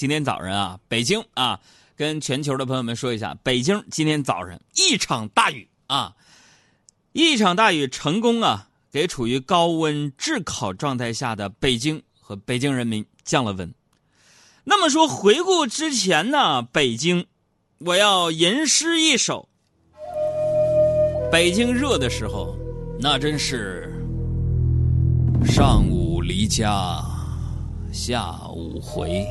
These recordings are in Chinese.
今天早上啊，北京啊，跟全球的朋友们说一下，北京今天早上一场大雨啊，一场大雨成功啊，给处于高温炙烤状态下的北京和北京人民降了温。那么说，回顾之前呢，北京，我要吟诗一首。北京热的时候，那真是上午离家，下午回，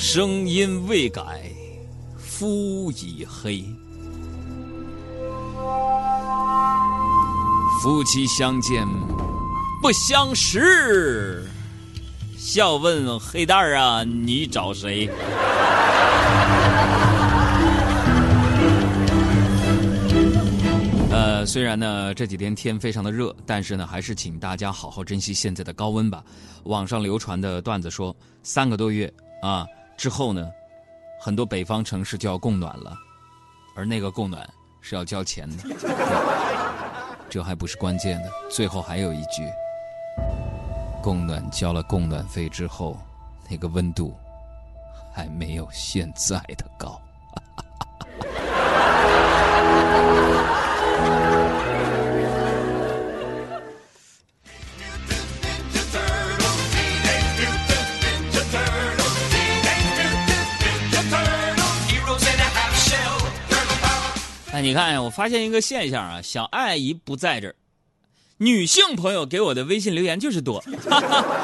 声音未改，肤已黑。夫妻相见不相识，笑问黑蛋儿啊，你找谁？呃，虽然呢这几天天非常的热，但是呢还是请大家好好珍惜现在的高温吧。网上流传的段子说，三个多月啊之后呢，很多北方城市就要供暖了，而那个供暖是要交钱的。这还不是关键的，最后还有一句：供暖交了供暖费之后，那个温度还没有现在的高。你看，我发现一个现象啊，小爱姨不在这儿，女性朋友给我的微信留言就是多。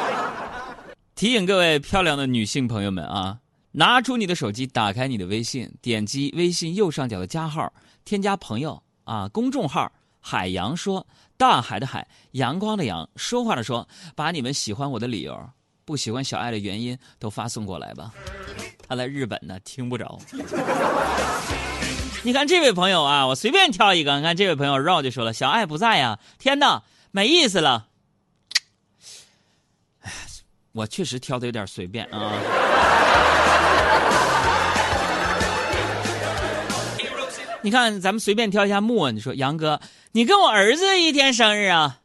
提醒各位漂亮的女性朋友们啊，拿出你的手机，打开你的微信，点击微信右上角的加号，添加朋友啊，公众号“海洋说”，大海的海，阳光的阳，说话的说，把你们喜欢我的理由，不喜欢小爱的原因都发送过来吧。他在日本呢，听不着。你看这位朋友啊，我随便挑一个。你看这位朋友绕就说了：“小爱不在呀，天哪，没意思了。”，我确实挑的有点随便啊。你看，咱们随便挑一下木，你说杨哥，你跟我儿子一天生日啊？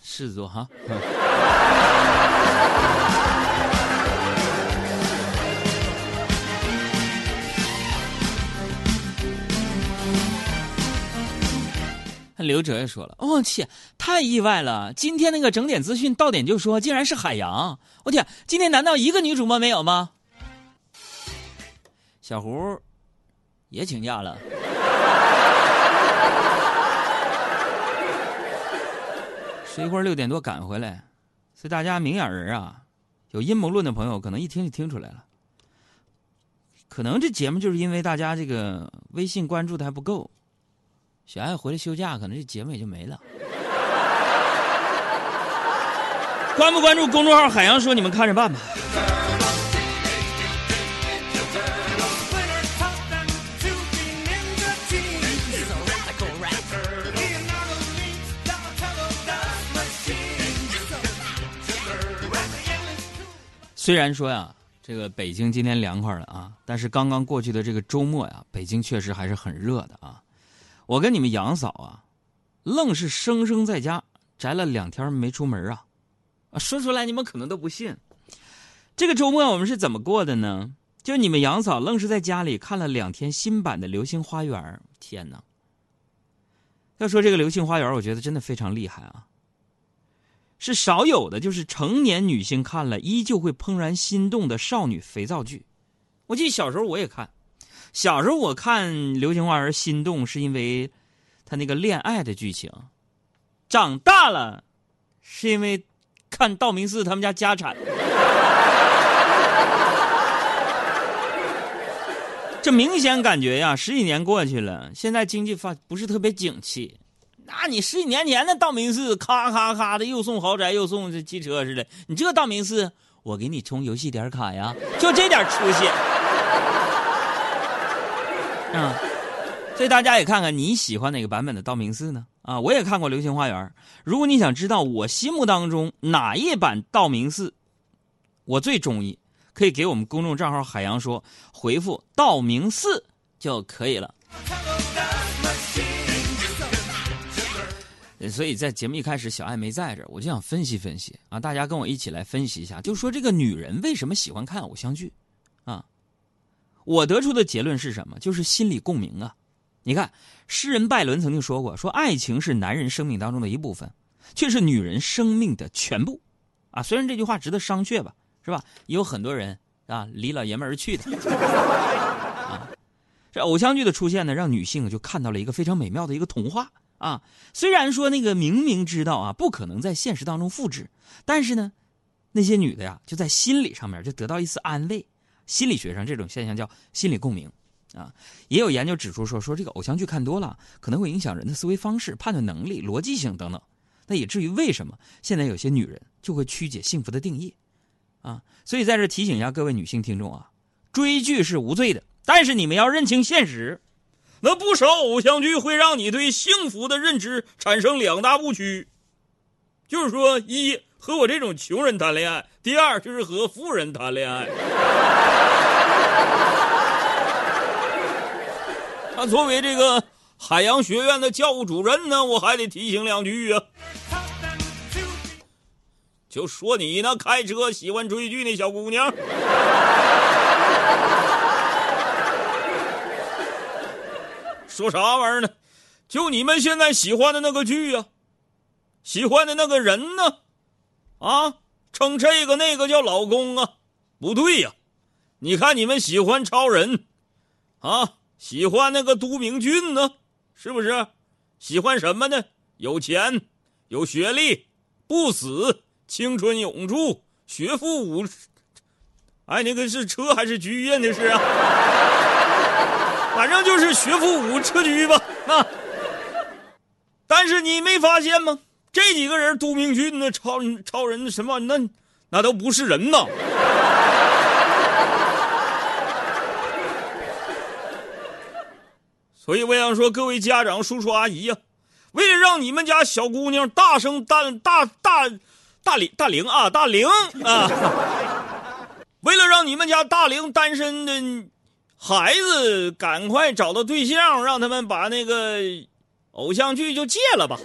狮子座哈。刘哲也说了：“我去，太意外了！今天那个整点资讯到点就说，竟然是海洋！我天，今天难道一个女主播没有吗？”小胡也请假了，说一会儿六点多赶回来，所以大家明眼人啊，有阴谋论的朋友可能一听就听出来了。可能这节目就是因为大家这个微信关注的还不够。小爱回来休假，可能这节目也就没了。关不关注公众号“海洋说”，你们看着办吧。虽然说呀，这个北京今天凉快了啊，但是刚刚过去的这个周末呀，北京确实还是很热的啊。我跟你们杨嫂啊，愣是生生在家宅了两天没出门啊！说出来你们可能都不信。这个周末我们是怎么过的呢？就你们杨嫂愣是在家里看了两天新版的《流星花园》。天哪！要说这个《流星花园》，我觉得真的非常厉害啊，是少有的，就是成年女性看了依旧会怦然心动的少女肥皂剧。我记得小时候我也看。小时候我看《流星花园》心动，是因为他那个恋爱的剧情；长大了，是因为看道明寺他们家家产。这明显感觉呀，十几年过去了，现在经济发不是特别景气。那你十几年前的道明寺，咔咔咔的又送豪宅又送这汽车似的，你这道明寺，我给你充游戏点卡呀，就这点出息。啊，所以大家也看看你喜欢哪个版本的道明寺呢？啊，我也看过《流星花园》。如果你想知道我心目当中哪一版道明寺我最中意，可以给我们公众账号“海洋说”回复“道明寺”就可以了。所以在节目一开始，小爱没在这儿，我就想分析分析啊，大家跟我一起来分析一下，就说这个女人为什么喜欢看偶像剧，我得出的结论是什么？就是心理共鸣啊。你看，诗人拜伦曾经说过，说爱情是男人生命当中的一部分，却是女人生命的全部，啊，虽然这句话值得商榷吧，是吧？也有很多人啊离老爷们而去的，啊，这偶像剧的出现呢，让女性就看到了一个非常美妙的一个童话。啊，虽然说那个明明知道啊，不可能在现实当中复制，但是呢，那些女的呀，就在心理上面就得到一丝安慰。心理学上这种现象叫心理共鸣，啊，也有研究指出说，说这个偶像剧看多了，可能会影响人的思维方式、判断能力、逻辑性等等。那也至于为什么现在有些女人就会曲解幸福的定义，啊，所以在这提醒一下各位女性听众啊，追剧是无罪的，但是你们要认清现实。那不少偶像剧会让你对幸福的认知产生两大误区，就是说，一和我这种穷人谈恋爱；第二就是和富人谈恋爱。那作为这个海洋学院的教务主任呢，我还得提醒两句啊。就说你那开车喜欢追剧那小姑娘。说啥玩意儿呢？就你们现在喜欢的那个剧呀，喜欢的那个人呢？啊，称这个那个叫老公啊？不对呀！你看你们喜欢超人，啊，喜欢那个都明俊呢，是不是？喜欢什么呢？有钱，有学历，不死，青春永驻，学富五。哎，那个是车还是车呀？那是啊。反正就是学富五车车吧，啊！但是你没发现吗？这几个人，都明俊那超超人什么，那那都不是人呐！所以我想说，各位家长、叔叔、阿姨呀，为了让你们家小姑娘大声大大大大龄大龄啊大龄啊，为了让你们家大龄单身的。孩子，赶快找到对象，让他们把那个偶像剧就戒了吧。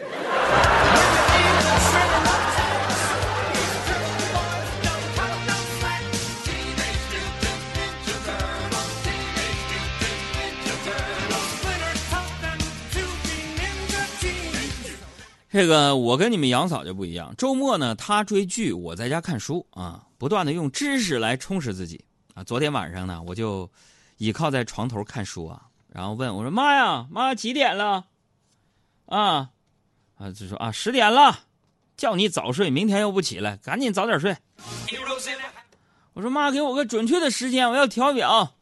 这个我跟你们杨嫂就不一样，周末呢，她追剧，我在家看书啊，不断的用知识来充实自己啊。昨天晚上呢，我就。倚靠在床头看书啊，然后问我说：“妈呀，妈几点了？”啊，啊就说啊十点了，叫你早睡，明天又不起来，赶紧早点睡。我说妈，给我个准确的时间，我要调表。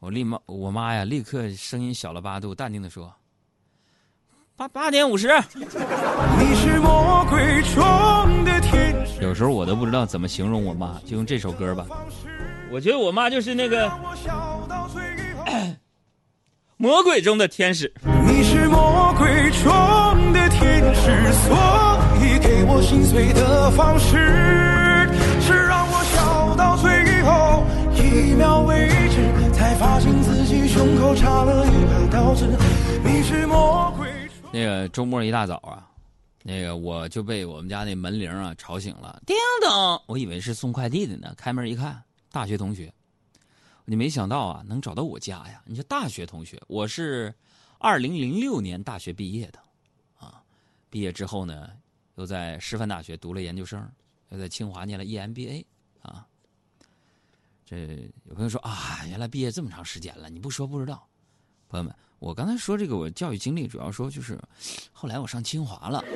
我立马，我妈呀，立刻声音小了八度，淡定的说：“八八点五十。”有时候我都不知道怎么形容我妈，就用这首歌吧。我觉得我妈就是那个 魔鬼中的天使。你是魔鬼中的天使，所以给我心碎的方式是让我笑到最后一秒为止，才发现自己胸口插了一把刀子。你是魔鬼。那个周末一大早啊，那个我就被我们家那门铃啊吵醒了，叮咚，我以为是送快递的呢，开门一看。大学同学，你没想到啊，能找到我家呀？你说大学同学，我是二零零六年大学毕业的，啊，毕业之后呢，又在师范大学读了研究生，又在清华念了 EMBA，啊，这有朋友说啊，原来毕业这么长时间了，你不说不知道。朋友们，我刚才说这个我教育经历，主要说就是后来我上清华了。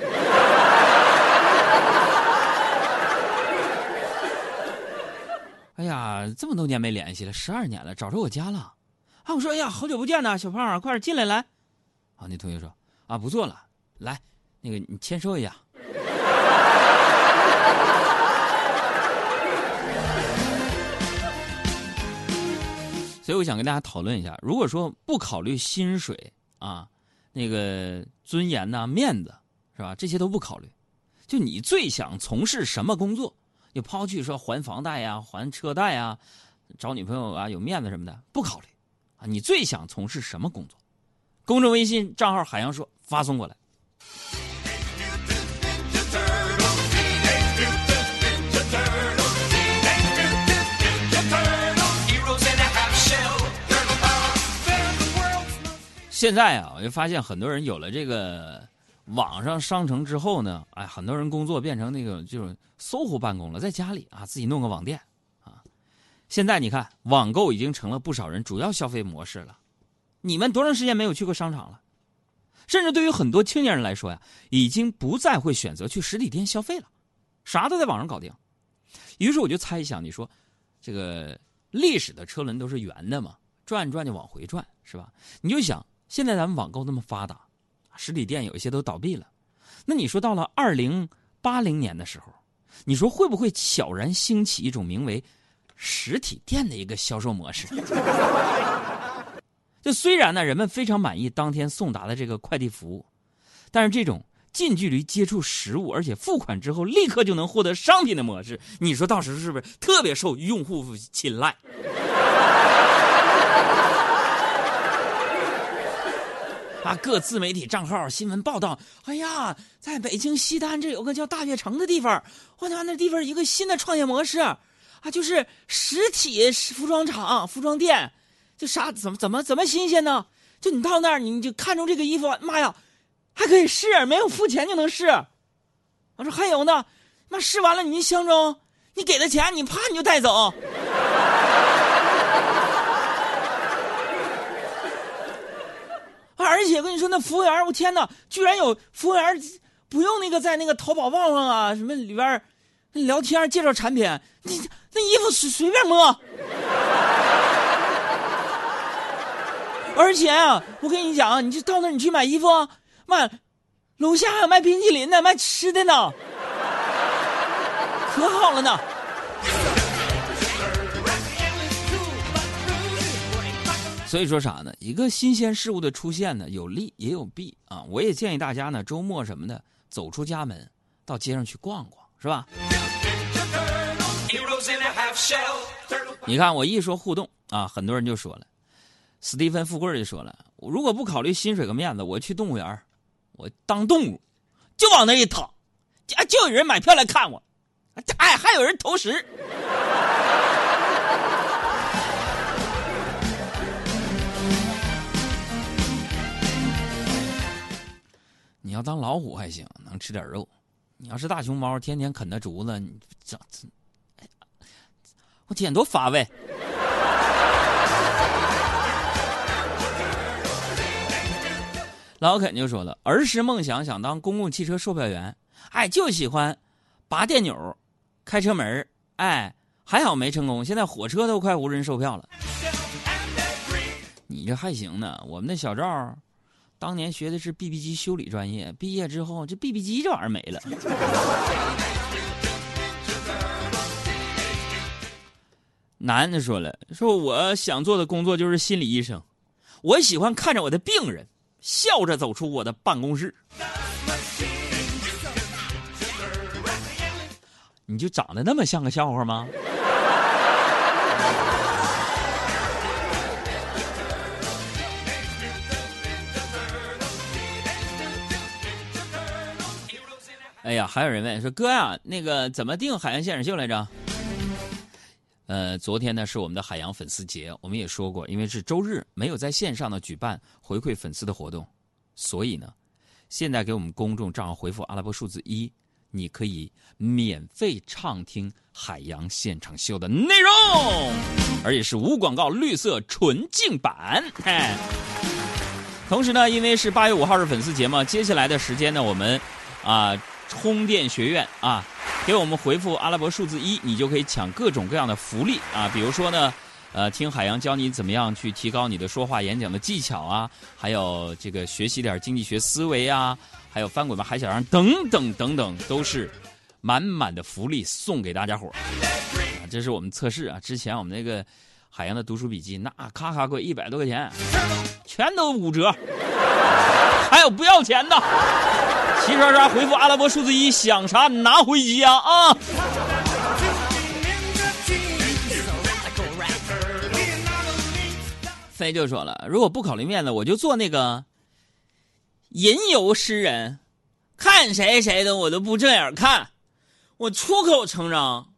哎呀，这么多年没联系了，十二年了，找着我家了。啊，我说，哎呀，好久不见呐，小胖，快点进来来。啊，那同学说，啊，不做了，来，那个你签收一下。所以我想跟大家讨论一下，如果说不考虑薪水啊，那个尊严呐、面子是吧，这些都不考虑，就你最想从事什么工作？就抛去说还房贷呀、还车贷呀、找女朋友啊、有面子什么的，不考虑啊。你最想从事什么工作？公众微信账号“海洋说”发送过来。现在啊，我就发现很多人有了这个网上商城之后呢，哎，很多人工作变成那个就是 SOHO 办公了，在家里啊自己弄个网店啊。现在你看，网购已经成了不少人主要消费模式了。你们多长时间没有去过商场了？甚至对于很多青年人来说呀，已经不再会选择去实体店消费了，啥都在网上搞定。于是我就猜想，你说这个历史的车轮都是圆的嘛，转转就往回转，是吧？你就想。现在咱们网购那么发达，实体店有一些都倒闭了。那你说到了二零八零年的时候，你说会不会悄然兴起一种名为实体店的一个销售模式？就虽然呢，人们非常满意当天送达的这个快递服务，但是这种近距离接触实物，而且付款之后立刻就能获得商品的模式，你说到时候是不是特别受用户青睐？啊，各自媒体账号新闻报道，哎呀，在北京西单这有个叫大悦城的地方，我他那地方一个新的创业模式，啊，就是实体服装厂、服装店，就啥怎么怎么怎么新鲜呢？就你到那儿，你就看中这个衣服，妈呀，还可以试，没有付钱就能试。我说还有呢，妈试完了你一相中，你给了钱，你啪你就带走。而且跟你说，那服务员，我天哪，居然有服务员不用那个在那个淘宝旺旺啊什么里边聊天介绍产品，你那衣服随随便摸。而且啊，我跟你讲，你就到那你去买衣服，妈，楼下还有卖冰淇淋的，卖吃的呢，可好了呢。所以说啥呢？一个新鲜事物的出现呢，有利也有弊啊。我也建议大家呢，周末什么的，走出家门，到街上去逛逛，是吧？你看我一说互动啊，很多人就说了，斯蒂芬富贵就说了，如果不考虑薪水和面子，我去动物园，我当动物，就往那一躺，就有人买票来看我，哎，还有人投食。你要当老虎还行，能吃点肉；你要是大熊猫，天天啃那竹子，你这这，我天多乏味。老肯就说了，儿时梦想想当公共汽车售票员，哎，就喜欢拔电钮、开车门，哎，还好没成功。现在火车都快无人售票了，你这还行呢。我们那小赵。当年学的是 BB 机修理专业，毕业之后这 BB 机这玩意儿没了。男的说了，说我想做的工作就是心理医生，我喜欢看着我的病人笑着走出我的办公室。你就长得那么像个笑话吗？哎呀，还有人问说哥呀，那个怎么定海洋现场秀来着？呃，昨天呢是我们的海洋粉丝节，我们也说过，因为是周日，没有在线上的举办回馈粉丝的活动，所以呢，现在给我们公众账号回复阿拉伯数字一，你可以免费畅听海洋现场秀的内容，而且是无广告、绿色纯净版。哎，同时呢，因为是八月五号是粉丝节嘛，接下来的时间呢，我们啊。充电学院啊，给我们回复阿拉伯数字一，你就可以抢各种各样的福利啊！比如说呢，呃，听海洋教你怎么样去提高你的说话演讲的技巧啊，还有这个学习点经济学思维啊，还有翻滚吧海小羊等等等等，都是满满的福利送给大家伙儿。这是我们测试啊，之前我们那个海洋的读书笔记，那咔咔贵一百多块钱，全都五折，还有不要钱的。齐刷刷回复阿拉伯数字一，想啥拿回家啊！飞就说了，如果不考虑面子，我就做那个吟游诗人，看谁谁的我都不正眼看，我出口成章，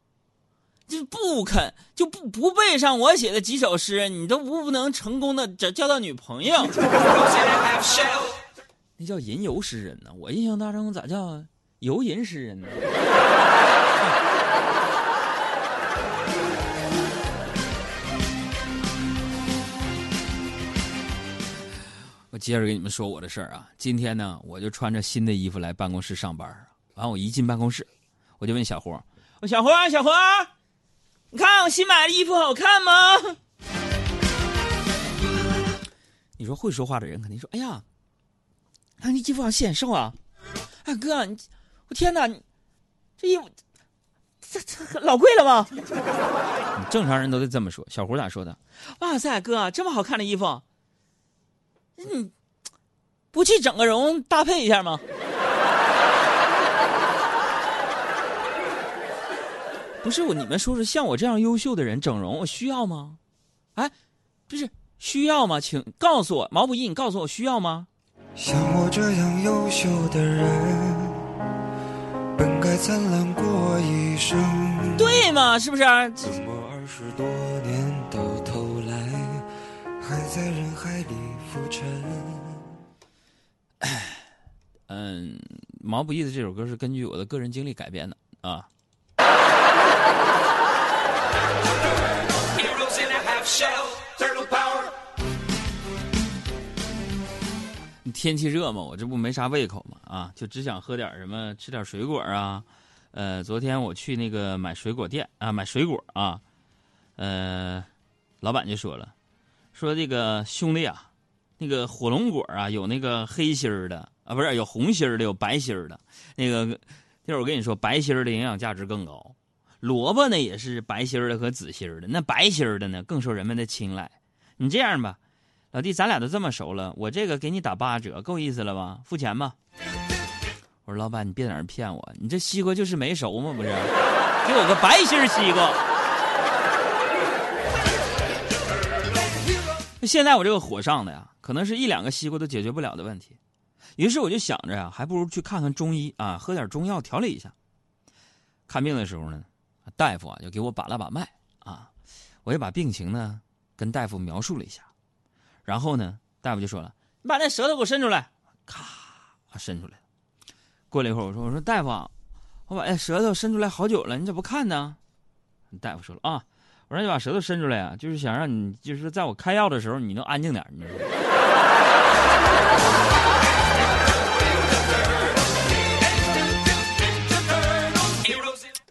就不肯就不不背上我写的几首诗，你都不能成功的交交到女朋友。那叫吟游诗人呢，我印象当中咋叫游吟诗人呢？我接着给你们说我的事儿啊。今天呢，我就穿着新的衣服来办公室上班完，我一进办公室，我就问小胡：“我小胡，小胡，你看我新买的衣服好看吗？”你说会说话的人肯定说：“哎呀，看你衣服好显瘦啊！”哎哥，你我天哪，你这衣服这这老贵了吧？正常人都得这么说。小胡咋说的？哇塞，哥，这么好看的衣服！你不去整个容搭配一下吗？不是我，你们说说，像我这样优秀的人整容，我需要吗？哎，不是需要吗？请告诉我，毛不易，你告诉我需要吗？像我这样优秀的人，本该灿烂过一生。对吗？是不是？怎么二十多年到头来，还在人海里？浮沉。嗯，毛不易的这首歌是根据我的个人经历改编的啊。天气热嘛，我这不没啥胃口嘛啊，就只想喝点什么，吃点水果啊。呃，昨天我去那个买水果店啊，买水果啊，呃，老板就说了，说这个兄弟啊。那个火龙果啊，有那个黑心儿的啊，不是有红心儿的，有白心儿的。那个就是我跟你说，白心儿的营养价值更高。萝卜呢也是白心儿的和紫心儿的，那白心儿的呢更受人们的青睐。你这样吧，老弟，咱俩都这么熟了，我这个给你打八折，够意思了吧？付钱吧。我说老板，你别在那骗我，你这西瓜就是没熟吗？不是，给我个白心西瓜。现在我这个火上的呀，可能是一两个西瓜都解决不了的问题，于是我就想着呀，还不如去看看中医啊，喝点中药调理一下。看病的时候呢，大夫啊就给我把了把脉啊，我也把病情呢跟大夫描述了一下，然后呢，大夫就说了：“你把那舌头给我伸出来。”咔，伸出来。过了一会儿，我说：“我说大夫，我把那舌头伸出来好久了，你咋不看呢？”大夫说了：“啊。”我让你把舌头伸出来啊，就是想让你，就是在我开药的时候，你能安静点。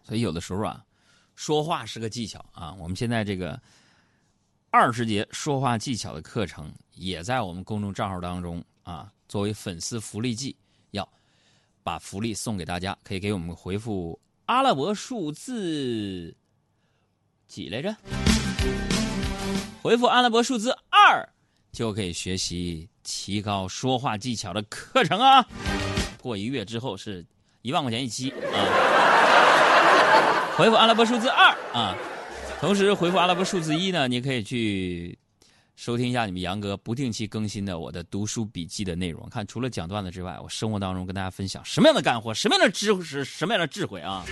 所以有的时候啊，说话是个技巧啊。我们现在这个二十节说话技巧的课程，也在我们公众账号当中啊，作为粉丝福利季，要把福利送给大家，可以给我们回复阿拉伯数字。几来着？回复阿拉伯数字二，就可以学习提高说话技巧的课程啊！过一个月之后是一万块钱一期啊！回复阿拉伯数字二啊，同时回复阿拉伯数字一呢，你可以去收听一下你们杨哥不定期更新的我的读书笔记的内容。看，除了讲段子之外，我生活当中跟大家分享什么样的干货，什么样的知识，什么样的智慧啊！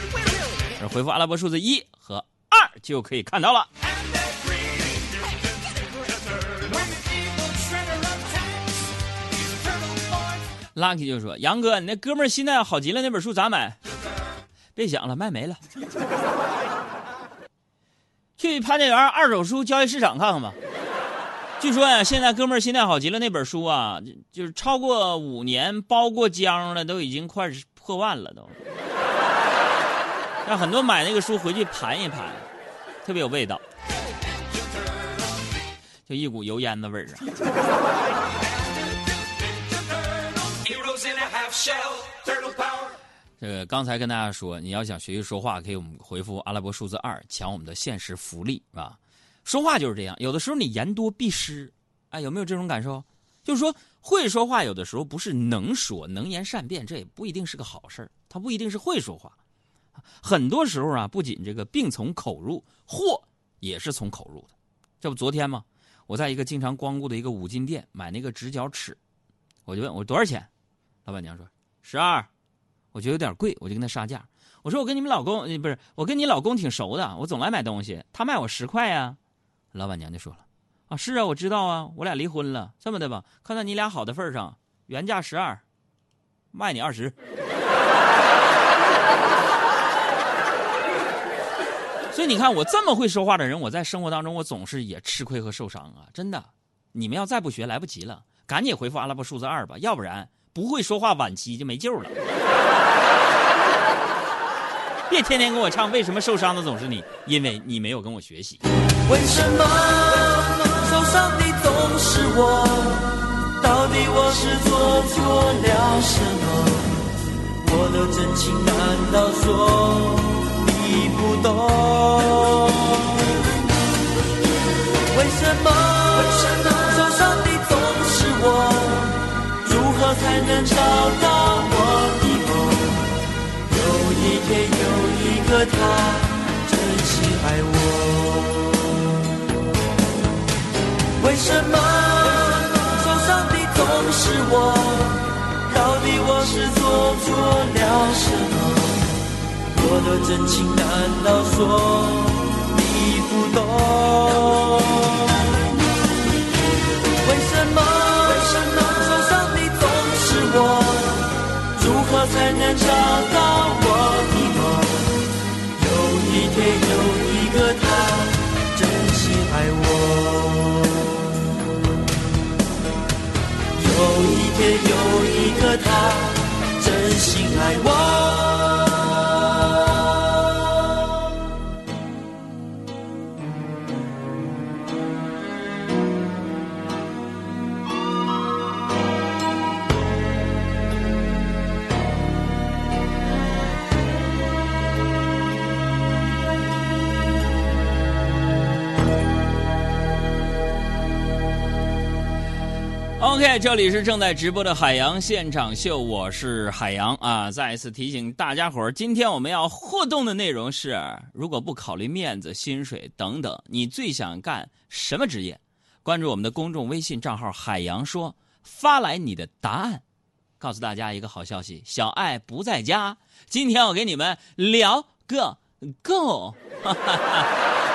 而回复阿拉伯数字一和。二就可以看到了。Lucky 就说：“杨哥，你那哥们儿心态好极了，那本书咋买？别想了，卖没了。去潘家园二手书交易市场看看吧。据说呀，现在哥们儿心态好极了，那本书啊，就是超过五年包过浆了，都已经快破万了都。”让很多买那个书回去盘一盘，特别有味道，就一股油烟的味儿啊。这个刚才跟大家说，你要想学习说话，可以我们回复阿拉伯数字二，抢我们的限时福利啊。说话就是这样，有的时候你言多必失，哎，有没有这种感受？就是说，会说话有的时候不是能说，能言善辩，这也不一定是个好事儿，他不一定是会说话。很多时候啊，不仅这个病从口入，祸也是从口入的。这不昨天吗？我在一个经常光顾的一个五金店买那个直角尺，我就问我多少钱老板娘说十二，我觉得有点贵，我就跟他杀价。我说我跟你们老公不是，我跟你老公挺熟的，我总来买东西，他卖我十块呀。老板娘就说了啊，是啊，我知道啊，我俩离婚了，这么的吧，看在你俩好的份上，原价十二，卖你二十。所以你看，我这么会说话的人，我在生活当中我总是也吃亏和受伤啊！真的，你们要再不学，来不及了，赶紧回复阿拉伯数字二吧，要不然不会说话晚期就没救了。别天天跟我唱，为什么受伤的总是你？因为你没有跟我学习。为什么受伤的总是我？到底我是做错了什么？我的真情难道说？你不懂，为什么受伤的总是我？如何才能找到我？天有一个他真心爱我。为什么受伤的总是我？到底我是做错了什么？我的真情难道说有一天有一个他真心爱我。OK，这里是正在直播的海洋现场秀，我是海洋啊！再一次提醒大家伙儿，今天我们要互动的内容是：如果不考虑面子、薪水等等，你最想干什么职业？关注我们的公众微信账号“海洋说”，发来你的答案。告诉大家一个好消息，小爱不在家，今天我给你们聊个够。